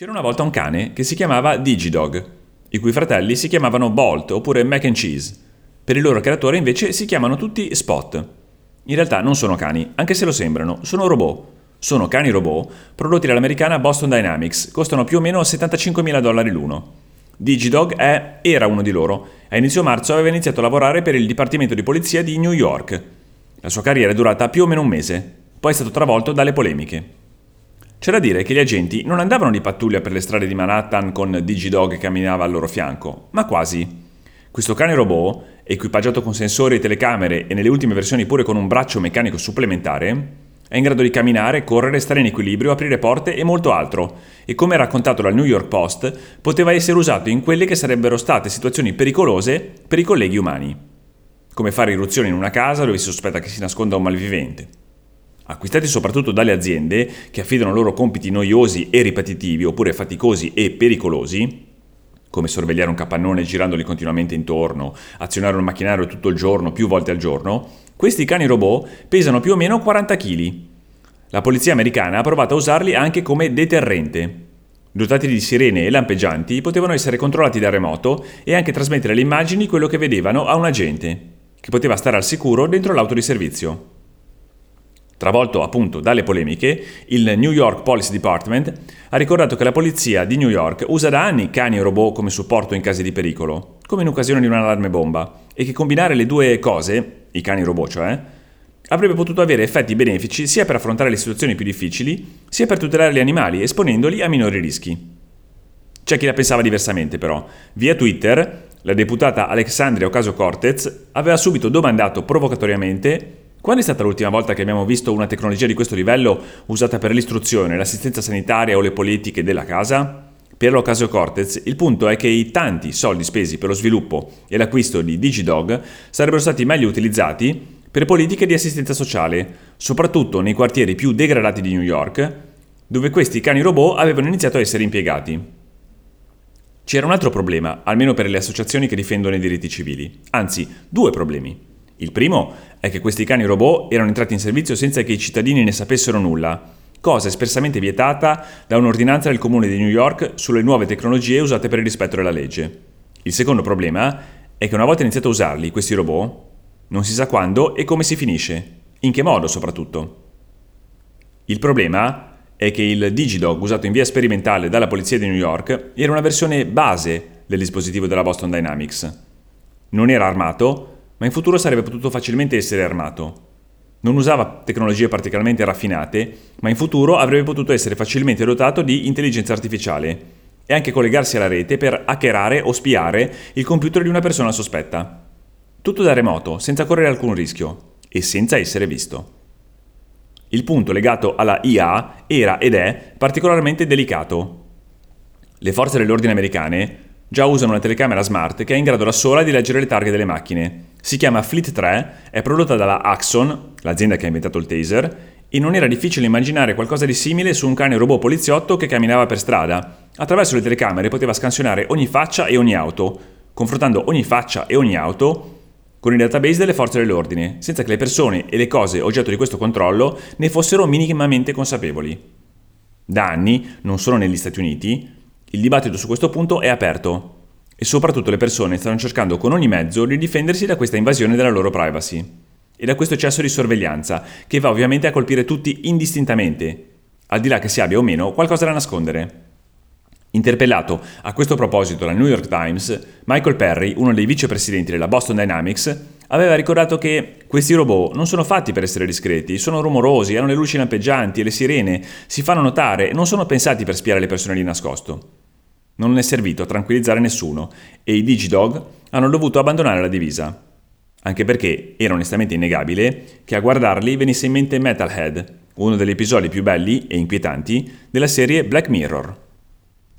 C'era una volta un cane che si chiamava Digidog, i cui fratelli si chiamavano Bolt oppure Mac and Cheese. Per il loro creatore invece si chiamano tutti Spot. In realtà non sono cani, anche se lo sembrano, sono robot. Sono cani robot prodotti dall'americana Boston Dynamics, costano più o meno 75.000 dollari l'uno. Digidog è, era uno di loro. A inizio marzo aveva iniziato a lavorare per il Dipartimento di Polizia di New York. La sua carriera è durata più o meno un mese, poi è stato travolto dalle polemiche. C'è da dire che gli agenti non andavano di pattuglia per le strade di Manhattan con Digidog che camminava al loro fianco, ma quasi. Questo cane robot, equipaggiato con sensori e telecamere e nelle ultime versioni pure con un braccio meccanico supplementare, è in grado di camminare, correre, stare in equilibrio, aprire porte e molto altro. E come raccontato dal New York Post, poteva essere usato in quelle che sarebbero state situazioni pericolose per i colleghi umani. Come fare irruzioni in una casa dove si sospetta che si nasconda un malvivente acquistati soprattutto dalle aziende che affidano loro compiti noiosi e ripetitivi oppure faticosi e pericolosi, come sorvegliare un capannone girandoli continuamente intorno, azionare un macchinario tutto il giorno, più volte al giorno, questi cani robot pesano più o meno 40 kg. La polizia americana ha provato a usarli anche come deterrente. Dotati di sirene e lampeggianti, potevano essere controllati da remoto e anche trasmettere alle immagini quello che vedevano a un agente, che poteva stare al sicuro dentro l'auto di servizio. Travolto appunto dalle polemiche, il New York Police Department ha ricordato che la polizia di New York usa da anni cani e robot come supporto in casi di pericolo, come in occasione di un allarme bomba, e che combinare le due cose, i cani robot cioè, avrebbe potuto avere effetti benefici sia per affrontare le situazioni più difficili, sia per tutelare gli animali esponendoli a minori rischi. C'è chi la pensava diversamente però. Via Twitter, la deputata Alexandria Ocasio-Cortez aveva subito domandato provocatoriamente quando è stata l'ultima volta che abbiamo visto una tecnologia di questo livello usata per l'istruzione, l'assistenza sanitaria o le politiche della casa? Per l'Ocasio Cortez, il punto è che i tanti soldi spesi per lo sviluppo e l'acquisto di DigiDog sarebbero stati meglio utilizzati per politiche di assistenza sociale, soprattutto nei quartieri più degradati di New York, dove questi cani robot avevano iniziato a essere impiegati. C'era un altro problema, almeno per le associazioni che difendono i diritti civili, anzi due problemi. Il primo è che questi cani robot erano entrati in servizio senza che i cittadini ne sapessero nulla, cosa espressamente vietata da un'ordinanza del comune di New York sulle nuove tecnologie usate per il rispetto della legge. Il secondo problema è che una volta iniziato a usarli, questi robot, non si sa quando e come si finisce, in che modo soprattutto. Il problema è che il Digidog usato in via sperimentale dalla polizia di New York era una versione base del dispositivo della Boston Dynamics. Non era armato, ma in futuro sarebbe potuto facilmente essere armato. Non usava tecnologie particolarmente raffinate, ma in futuro avrebbe potuto essere facilmente dotato di intelligenza artificiale e anche collegarsi alla rete per hackerare o spiare il computer di una persona sospetta. Tutto da remoto, senza correre alcun rischio e senza essere visto. Il punto legato alla IA era ed è particolarmente delicato. Le forze dell'ordine americane già usano una telecamera smart che è in grado da sola di leggere le targhe delle macchine. Si chiama Fleet 3, è prodotta dalla Axon, l'azienda che ha inventato il taser, e non era difficile immaginare qualcosa di simile su un cane robot poliziotto che camminava per strada. Attraverso le telecamere poteva scansionare ogni faccia e ogni auto, confrontando ogni faccia e ogni auto con il database delle forze dell'ordine, senza che le persone e le cose oggetto di questo controllo ne fossero minimamente consapevoli. Da anni, non solo negli Stati Uniti, il dibattito su questo punto è aperto e soprattutto le persone stanno cercando con ogni mezzo di difendersi da questa invasione della loro privacy e da questo eccesso di sorveglianza che va ovviamente a colpire tutti indistintamente, al di là che si abbia o meno qualcosa da nascondere. Interpellato a questo proposito dal New York Times, Michael Perry, uno dei vicepresidenti della Boston Dynamics, aveva ricordato che questi robot non sono fatti per essere discreti, sono rumorosi, hanno le luci lampeggianti e le sirene, si fanno notare e non sono pensati per spiare le persone di nascosto non è servito a tranquillizzare nessuno e i Digidog hanno dovuto abbandonare la divisa. Anche perché era onestamente innegabile che a guardarli venisse in mente Metalhead, uno degli episodi più belli e inquietanti della serie Black Mirror.